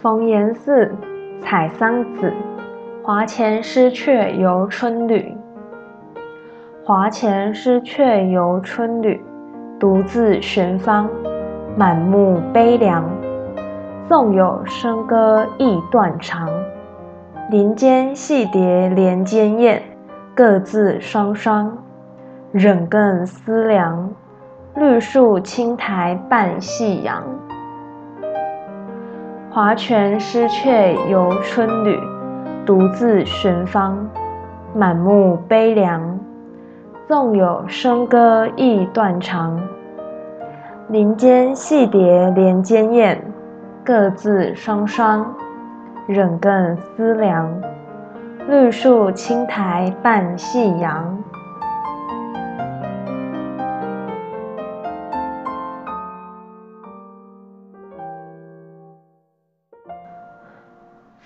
冯延巳，采桑子。华前失却游春旅。华前失却游春旅，独自寻芳，满目悲凉。纵有笙歌亦断肠，林间戏蝶连间燕，各自双双，忍更思量。绿树青苔伴夕阳。华泉失却游春旅，独自寻芳，满目悲凉。纵有笙歌意断肠，林间戏蝶连间燕，各自双双，忍更思量。绿树青苔伴夕阳。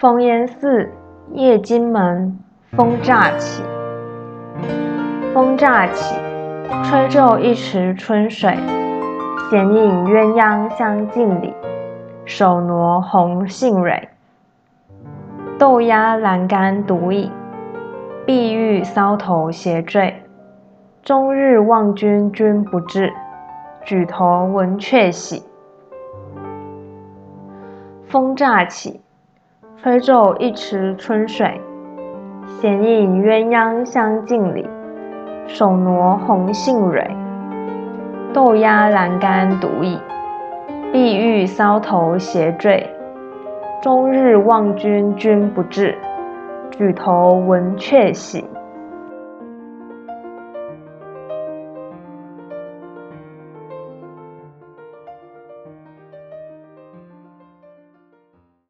冯延巳，夜金门，风乍起。风乍起，吹皱一池春水。闲引鸳鸯相近里，手挪红杏蕊。豆压阑干独倚，碧玉搔头斜坠。终日望君君不至，举头闻鹊喜。风乍起。吹皱一池春水，闲引鸳鸯相径里，手挪红杏蕊。豆压栏杆独倚，碧玉搔头斜坠。终日望君君不至，举头闻鹊喜。